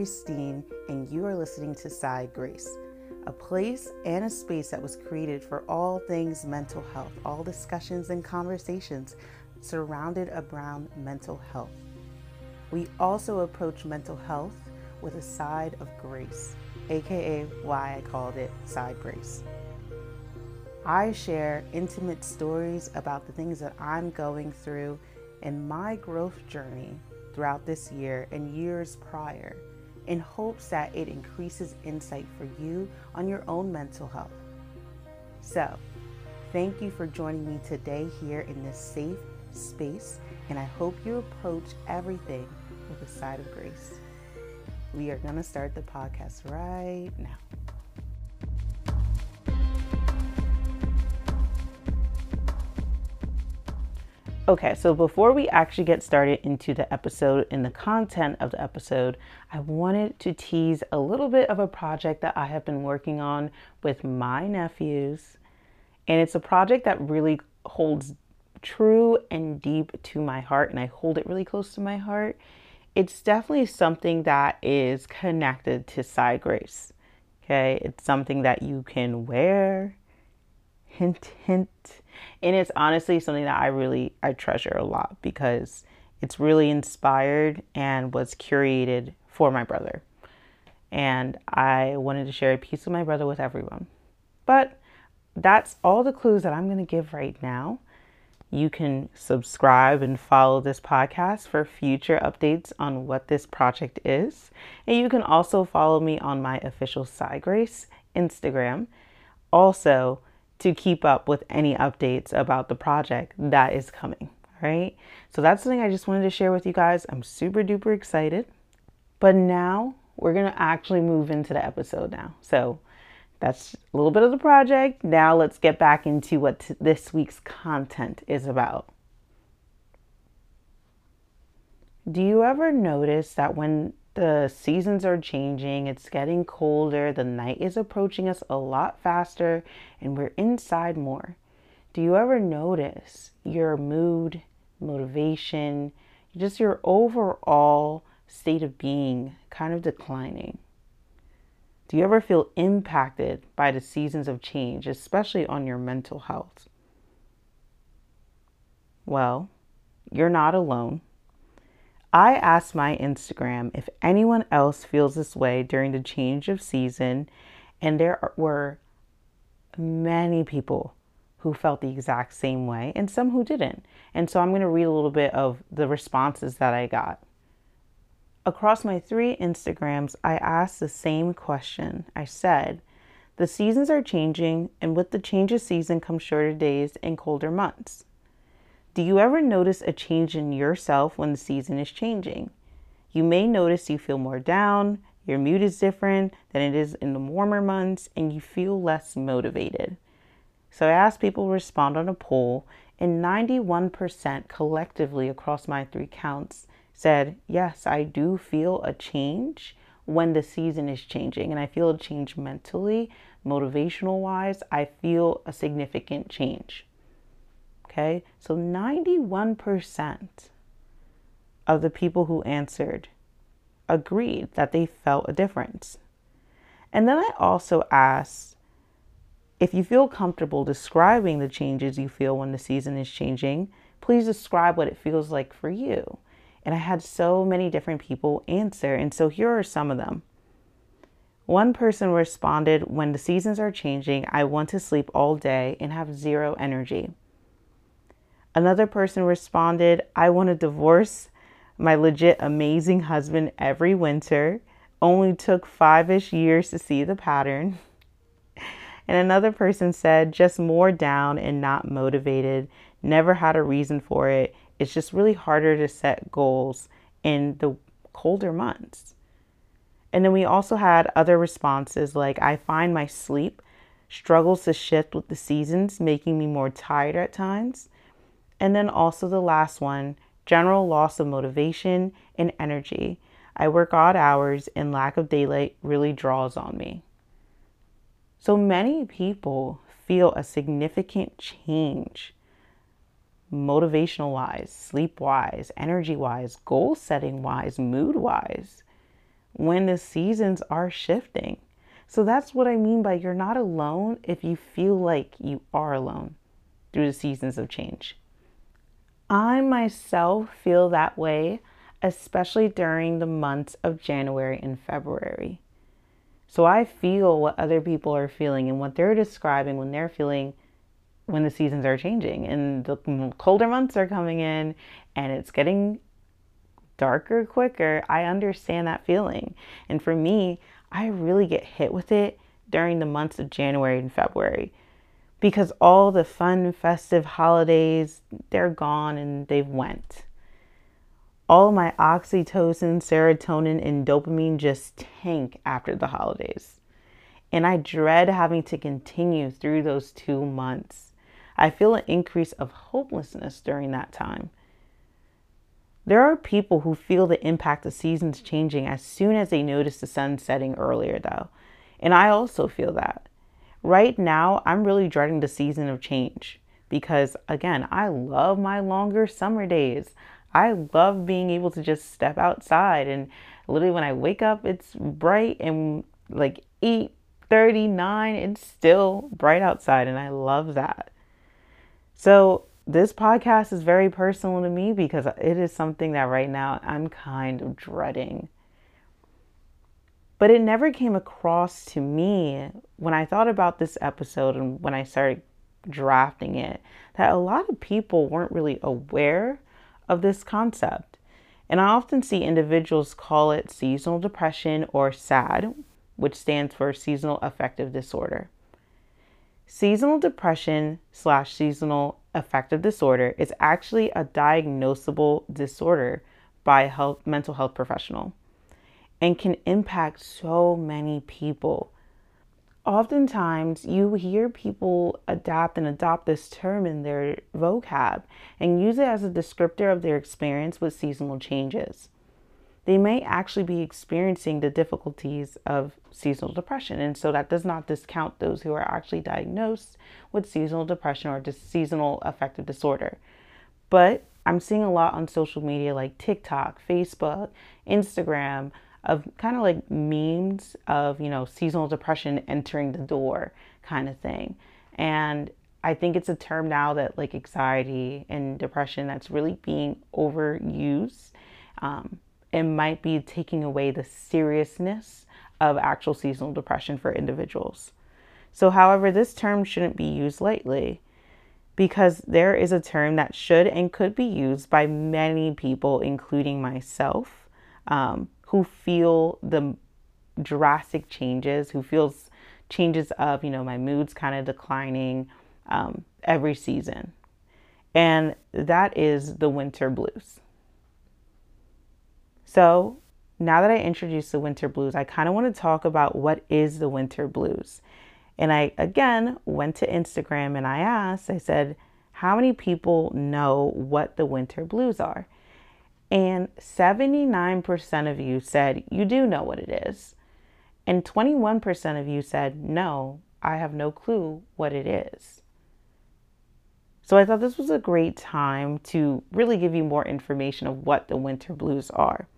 Grace Dean, and you are listening to Side Grace, a place and a space that was created for all things mental health, all discussions and conversations surrounded around mental health. We also approach mental health with a side of grace, aka why I called it Side Grace. I share intimate stories about the things that I'm going through in my growth journey throughout this year and years prior in hopes that it increases insight for you on your own mental health. So, thank you for joining me today here in this safe space, and I hope you approach everything with a side of grace. We are going to start the podcast right now. Okay, so before we actually get started into the episode and the content of the episode, I wanted to tease a little bit of a project that I have been working on with my nephews. And it's a project that really holds true and deep to my heart, and I hold it really close to my heart. It's definitely something that is connected to Side Grace. Okay, it's something that you can wear, hint and it's honestly something that I really I treasure a lot because it's really inspired and was curated for my brother. And I wanted to share a piece of my brother with everyone. But that's all the clues that I'm going to give right now. You can subscribe and follow this podcast for future updates on what this project is. And you can also follow me on my official Side Grace Instagram. Also, to keep up with any updates about the project that is coming, right? So that's something I just wanted to share with you guys. I'm super duper excited. But now we're going to actually move into the episode now. So that's a little bit of the project. Now let's get back into what t- this week's content is about. Do you ever notice that when the seasons are changing, it's getting colder, the night is approaching us a lot faster, and we're inside more. Do you ever notice your mood, motivation, just your overall state of being kind of declining? Do you ever feel impacted by the seasons of change, especially on your mental health? Well, you're not alone. I asked my Instagram if anyone else feels this way during the change of season, and there were many people who felt the exact same way and some who didn't. And so I'm going to read a little bit of the responses that I got. Across my three Instagrams, I asked the same question. I said, The seasons are changing, and with the change of season come shorter days and colder months. Do you ever notice a change in yourself when the season is changing? You may notice you feel more down, your mood is different than it is in the warmer months, and you feel less motivated. So I asked people to respond on a poll, and 91% collectively across my three counts said, Yes, I do feel a change when the season is changing. And I feel a change mentally, motivational wise. I feel a significant change. Okay, so 91% of the people who answered agreed that they felt a difference. And then I also asked if you feel comfortable describing the changes you feel when the season is changing, please describe what it feels like for you. And I had so many different people answer, and so here are some of them. One person responded, When the seasons are changing, I want to sleep all day and have zero energy. Another person responded, I want to divorce my legit amazing husband every winter. Only took five ish years to see the pattern. And another person said, just more down and not motivated. Never had a reason for it. It's just really harder to set goals in the colder months. And then we also had other responses like, I find my sleep struggles to shift with the seasons, making me more tired at times. And then also the last one general loss of motivation and energy. I work odd hours and lack of daylight really draws on me. So many people feel a significant change motivational wise, sleep wise, energy wise, goal setting wise, mood wise when the seasons are shifting. So that's what I mean by you're not alone if you feel like you are alone through the seasons of change. I myself feel that way, especially during the months of January and February. So I feel what other people are feeling and what they're describing when they're feeling when the seasons are changing and the colder months are coming in and it's getting darker quicker. I understand that feeling. And for me, I really get hit with it during the months of January and February because all the fun festive holidays they're gone and they've went all my oxytocin serotonin and dopamine just tank after the holidays and i dread having to continue through those two months i feel an increase of hopelessness during that time there are people who feel the impact of seasons changing as soon as they notice the sun setting earlier, though. And I also feel that. Right now, I'm really dreading the season of change because, again, I love my longer summer days. I love being able to just step outside and literally when I wake up, it's bright and like 8:39, it's still bright outside and I love that. So, this podcast is very personal to me because it is something that right now I'm kind of dreading. But it never came across to me when I thought about this episode and when I started drafting it that a lot of people weren't really aware of this concept. And I often see individuals call it seasonal depression or SAD, which stands for seasonal affective disorder. Seasonal depression slash seasonal affective disorder is actually a diagnosable disorder by a health, mental health professional and can impact so many people. Oftentimes, you hear people adapt and adopt this term in their vocab and use it as a descriptor of their experience with seasonal changes they may actually be experiencing the difficulties of seasonal depression. And so that does not discount those who are actually diagnosed with seasonal depression or seasonal affective disorder. But I'm seeing a lot on social media like TikTok, Facebook, Instagram of kind of like memes of, you know, seasonal depression entering the door kind of thing. And I think it's a term now that like anxiety and depression that's really being overused. Um, it might be taking away the seriousness of actual seasonal depression for individuals. So, however, this term shouldn't be used lightly because there is a term that should and could be used by many people, including myself, um, who feel the drastic changes, who feels changes of, you know, my moods kind of declining um, every season. And that is the winter blues. So, now that I introduced the winter blues, I kind of want to talk about what is the winter blues. And I again went to Instagram and I asked, I said, how many people know what the winter blues are? And 79% of you said you do know what it is. And 21% of you said, no, I have no clue what it is. So I thought this was a great time to really give you more information of what the winter blues are.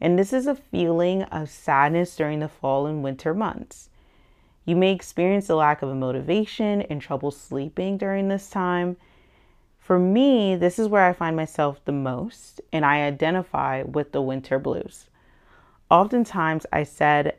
And this is a feeling of sadness during the fall and winter months. You may experience a lack of motivation and trouble sleeping during this time. For me, this is where I find myself the most, and I identify with the winter blues. Oftentimes, I said,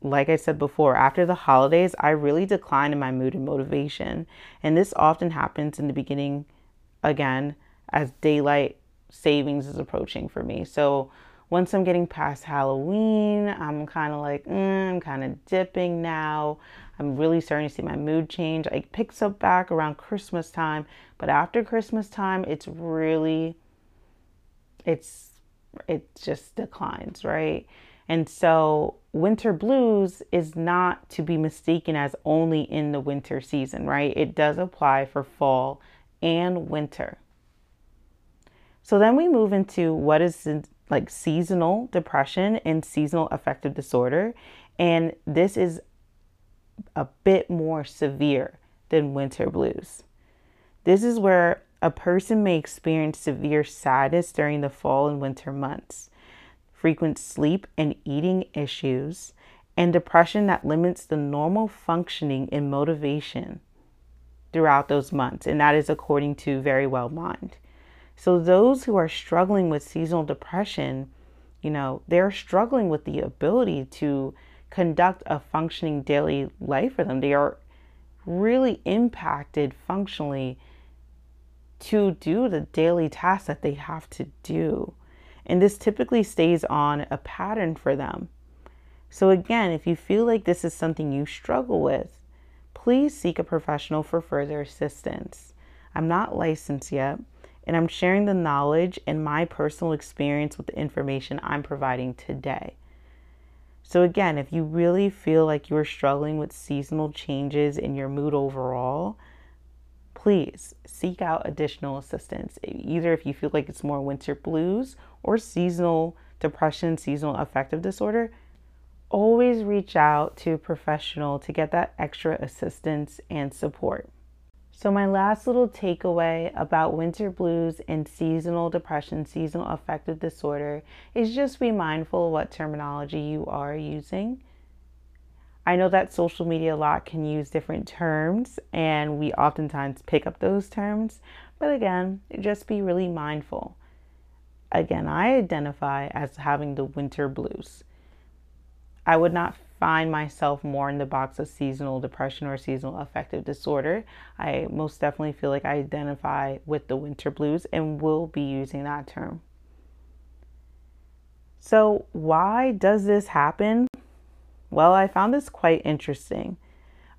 like I said before, after the holidays, I really decline in my mood and motivation. And this often happens in the beginning, again, as daylight savings is approaching for me. So, once I'm getting past Halloween, I'm kind of like, mm, I'm kind of dipping now. I'm really starting to see my mood change. It picks up back around Christmas time, but after Christmas time, it's really, it's, it just declines, right? And so, winter blues is not to be mistaken as only in the winter season, right? It does apply for fall and winter. So then we move into what is like seasonal depression and seasonal affective disorder. And this is a bit more severe than winter blues. This is where a person may experience severe sadness during the fall and winter months. frequent sleep and eating issues, and depression that limits the normal functioning and motivation throughout those months. And that is according to Verywell Mind. So, those who are struggling with seasonal depression, you know, they're struggling with the ability to conduct a functioning daily life for them. They are really impacted functionally to do the daily tasks that they have to do. And this typically stays on a pattern for them. So, again, if you feel like this is something you struggle with, please seek a professional for further assistance. I'm not licensed yet, and I'm sharing the knowledge and my personal experience with the information I'm providing today. So, again, if you really feel like you're struggling with seasonal changes in your mood overall, please seek out additional assistance. Either if you feel like it's more winter blues or seasonal depression, seasonal affective disorder, always reach out to a professional to get that extra assistance and support. So, my last little takeaway about winter blues and seasonal depression, seasonal affective disorder is just be mindful of what terminology you are using. I know that social media a lot can use different terms, and we oftentimes pick up those terms, but again, just be really mindful. Again, I identify as having the winter blues. I would not find myself more in the box of seasonal depression or seasonal affective disorder. I most definitely feel like I identify with the winter blues and will be using that term. So, why does this happen? Well, I found this quite interesting.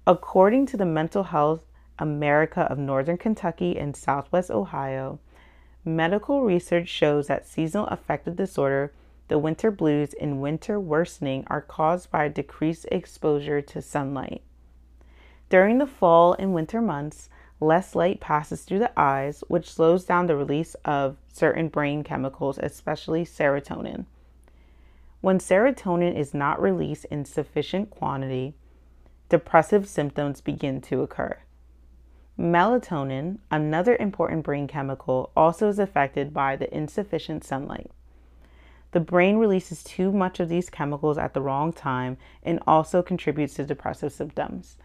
According to the Mental Health America of Northern Kentucky and Southwest Ohio, medical research shows that seasonal affective disorder the winter blues and winter worsening are caused by decreased exposure to sunlight. During the fall and winter months, less light passes through the eyes, which slows down the release of certain brain chemicals, especially serotonin. When serotonin is not released in sufficient quantity, depressive symptoms begin to occur. Melatonin, another important brain chemical, also is affected by the insufficient sunlight. The brain releases too much of these chemicals at the wrong time and also contributes to depressive symptoms.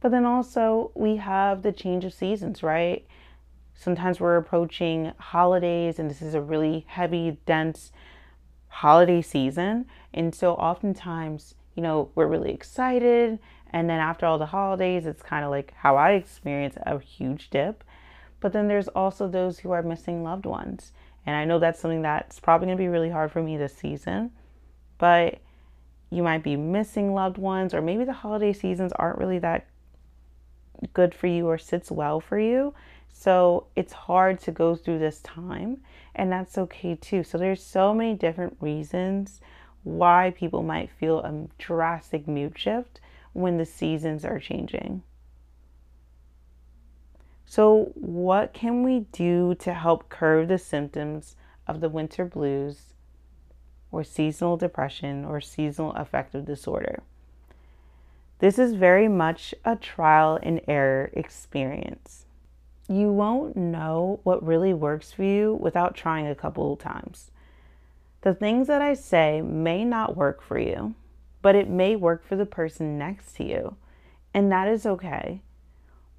But then also, we have the change of seasons, right? Sometimes we're approaching holidays, and this is a really heavy, dense holiday season. And so, oftentimes, you know, we're really excited. And then after all the holidays, it's kind of like how I experience a huge dip. But then there's also those who are missing loved ones. And I know that's something that's probably going to be really hard for me this season. But you might be missing loved ones, or maybe the holiday seasons aren't really that good for you or sits well for you. So it's hard to go through this time, and that's okay too. So there's so many different reasons why people might feel a drastic mood shift when the seasons are changing. So, what can we do to help curb the symptoms of the winter blues or seasonal depression or seasonal affective disorder? This is very much a trial and error experience. You won't know what really works for you without trying a couple of times. The things that I say may not work for you, but it may work for the person next to you, and that is okay.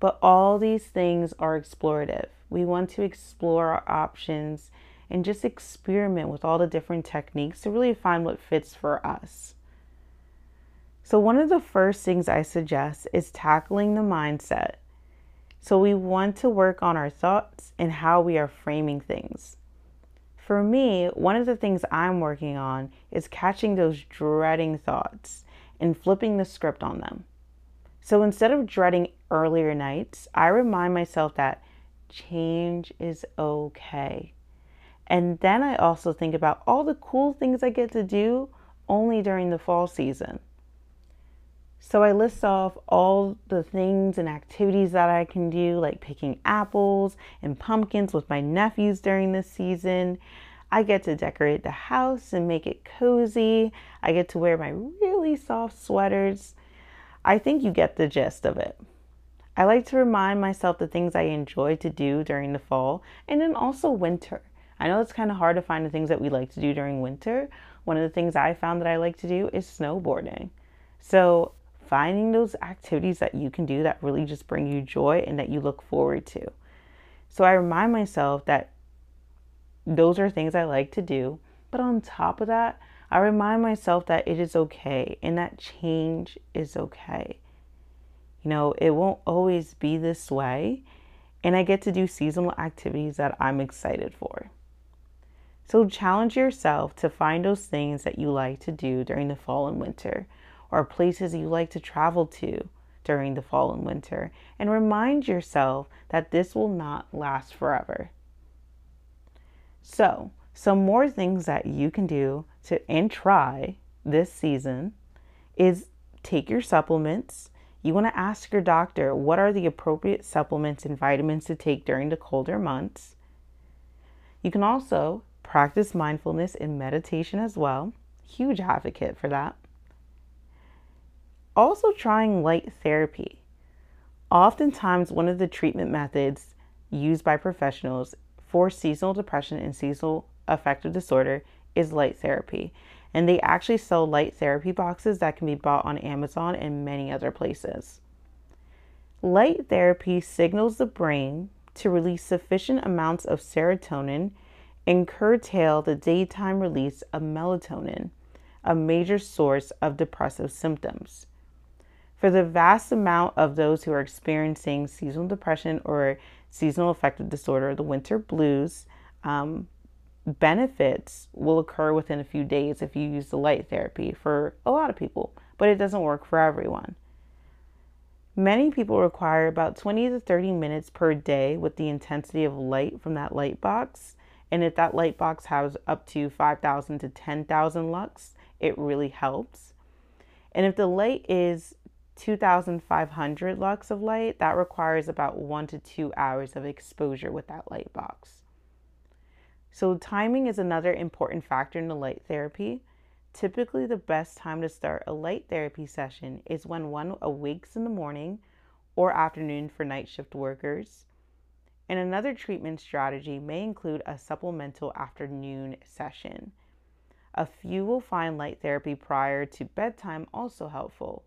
But all these things are explorative. We want to explore our options and just experiment with all the different techniques to really find what fits for us. So, one of the first things I suggest is tackling the mindset. So, we want to work on our thoughts and how we are framing things. For me, one of the things I'm working on is catching those dreading thoughts and flipping the script on them. So instead of dreading earlier nights, I remind myself that change is okay. And then I also think about all the cool things I get to do only during the fall season. So I list off all the things and activities that I can do, like picking apples and pumpkins with my nephews during this season. I get to decorate the house and make it cozy. I get to wear my really soft sweaters. I think you get the gist of it. I like to remind myself the things I enjoy to do during the fall and then also winter. I know it's kind of hard to find the things that we like to do during winter, one of the things I found that I like to do is snowboarding. So, finding those activities that you can do that really just bring you joy and that you look forward to. So, I remind myself that those are things I like to do. But on top of that, I remind myself that it is okay and that change is okay. You know, it won't always be this way. And I get to do seasonal activities that I'm excited for. So challenge yourself to find those things that you like to do during the fall and winter, or places you like to travel to during the fall and winter, and remind yourself that this will not last forever. So, some more things that you can do to and try this season is take your supplements. You want to ask your doctor what are the appropriate supplements and vitamins to take during the colder months. You can also practice mindfulness and meditation as well. Huge advocate for that. Also, trying light therapy. Oftentimes, one of the treatment methods used by professionals for seasonal depression and seasonal affective disorder is light therapy. And they actually sell light therapy boxes that can be bought on Amazon and many other places. Light therapy signals the brain to release sufficient amounts of serotonin and curtail the daytime release of melatonin, a major source of depressive symptoms. For the vast amount of those who are experiencing seasonal depression or seasonal affective disorder, the winter blues, um, benefits will occur within a few days if you use the light therapy for a lot of people, but it doesn't work for everyone. Many people require about 20 to 30 minutes per day with the intensity of light from that light box and if that light box has up to 5,000 to 10,000 lux, it really helps. And if the light is 2,500 lux of light, that requires about one to two hours of exposure with that light box. So, timing is another important factor in the light therapy. Typically, the best time to start a light therapy session is when one awakes in the morning or afternoon for night shift workers. And another treatment strategy may include a supplemental afternoon session. A few will find light therapy prior to bedtime also helpful,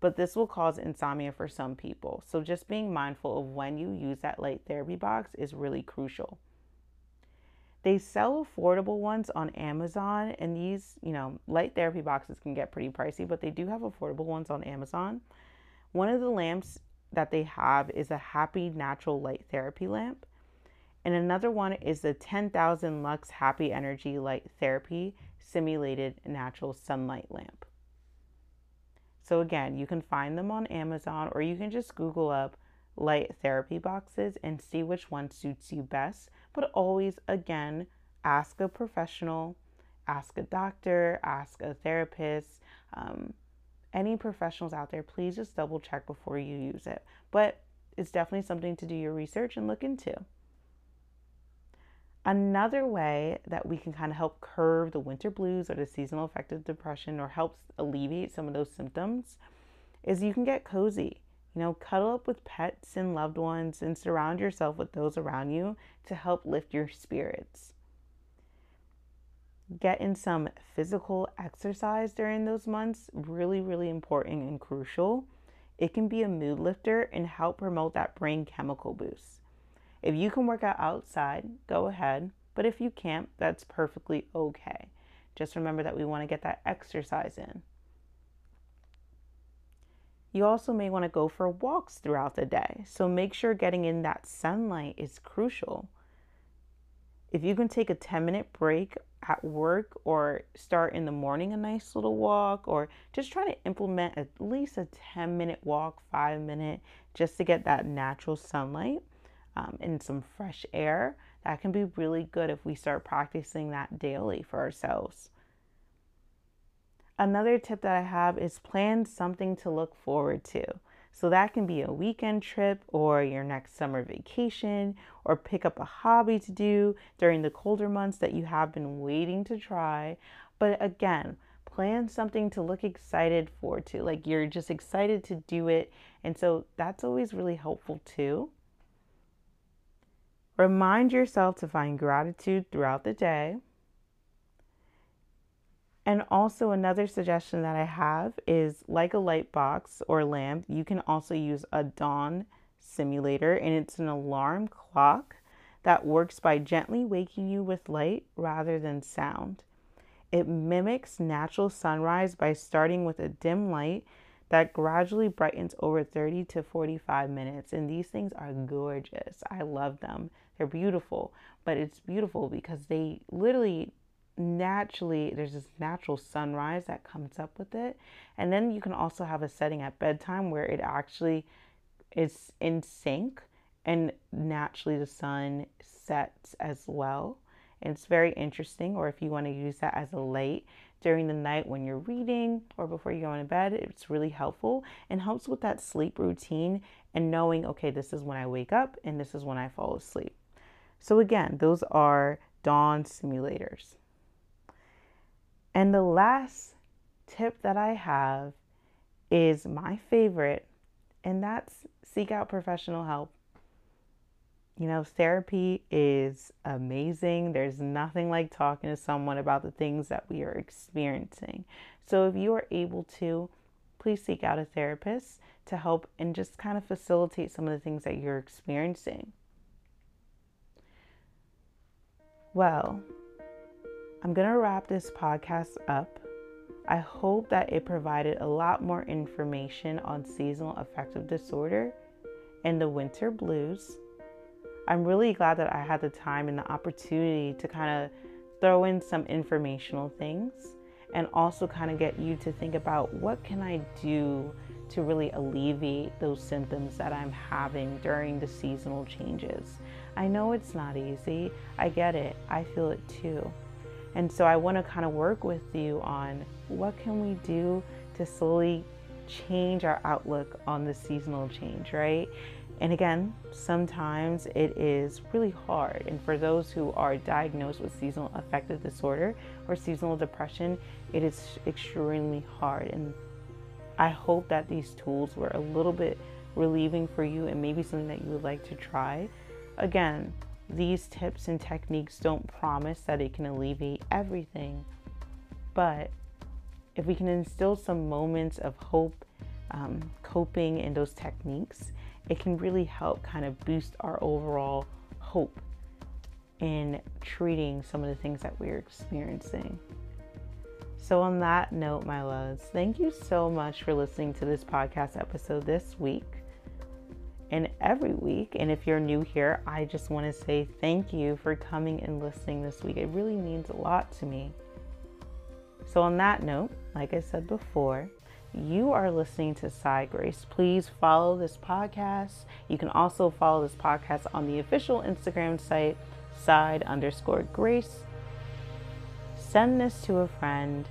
but this will cause insomnia for some people. So just being mindful of when you use that light therapy box is really crucial. They sell affordable ones on Amazon, and these, you know, light therapy boxes can get pretty pricey, but they do have affordable ones on Amazon. One of the lamps that they have is a Happy Natural Light Therapy lamp. And another one is the 10,000 Lux Happy Energy Light Therapy Simulated Natural Sunlight Lamp. So, again, you can find them on Amazon or you can just Google up light therapy boxes and see which one suits you best. But always, again, ask a professional, ask a doctor, ask a therapist. Um, any professionals out there, please just double check before you use it. But it's definitely something to do your research and look into. Another way that we can kind of help curb the winter blues or the seasonal affective depression or helps alleviate some of those symptoms is you can get cozy. You know, cuddle up with pets and loved ones and surround yourself with those around you to help lift your spirits. Get in some physical exercise during those months really really important and crucial. It can be a mood lifter and help promote that brain chemical boost. If you can work out outside go ahead but if you can't that's perfectly okay. Just remember that we want to get that exercise in you also may want to go for walks throughout the day so make sure getting in that sunlight is crucial if you can take a 10 minute break at work or start in the morning a nice little walk or just try to implement at least a 10 minute walk, five minute, just to get that natural sunlight um, and some fresh air, that can be really good if we start practicing that daily for ourselves. Another tip that I have is plan something to look forward to. So that can be a weekend trip or your next summer vacation or pick up a hobby to do during the colder months that you have been waiting to try. But again, plan something to look excited for to like you're just excited to do it and so that's always really helpful too remind yourself to find gratitude throughout the day And also, another suggestion that I have is like a light box or lamp, you can also use a dawn simulator, and it's an alarm clock that works by gently waking you with light rather than sound. It mimics natural sunrise by starting with a dim light that gradually brightens over 30 to 45 minutes. And these things are gorgeous. I love them. They're beautiful, but it's beautiful because they literally naturally there's this natural sunrise that comes up with it. And then you can also have a setting at bedtime where it actually is in sync and naturally the sun sets as well. And it's very interesting or if you want to use that as a light during the night when you're reading or before you go into bed it's really helpful and helps with that sleep routine and knowing okay this is when i wake up and this is when i fall asleep. So again those are dawn simulators and the last tip that I have is my favorite, and that's seek out professional help. You know, therapy is amazing. There's nothing like talking to someone about the things that we are experiencing. So, if you are able to, please seek out a therapist to help and just kind of facilitate some of the things that you're experiencing. Well, I'm going to wrap this podcast up. I hope that it provided a lot more information on seasonal affective disorder and the winter blues. I'm really glad that I had the time and the opportunity to kind of throw in some informational things and also kind of get you to think about what can I do to really alleviate those symptoms that I'm having during the seasonal changes. I know it's not easy. I get it. I feel it too. And so I want to kind of work with you on what can we do to slowly change our outlook on the seasonal change, right? And again, sometimes it is really hard. And for those who are diagnosed with seasonal affective disorder or seasonal depression, it is extremely hard. And I hope that these tools were a little bit relieving for you and maybe something that you would like to try. Again, these tips and techniques don't promise that it can alleviate everything, but if we can instill some moments of hope, um, coping in those techniques, it can really help kind of boost our overall hope in treating some of the things that we're experiencing. So, on that note, my loves, thank you so much for listening to this podcast episode this week and every week. And if you're new here, I just want to say thank you for coming and listening this week. It really means a lot to me. So, on that note, like I said before, you are listening to Side Grace. Please follow this podcast. You can also follow this podcast on the official Instagram site, side underscore grace. Send this to a friend.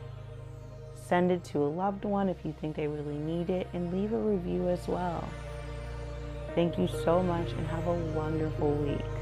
Send it to a loved one if you think they really need it, and leave a review as well. Thank you so much and have a wonderful week.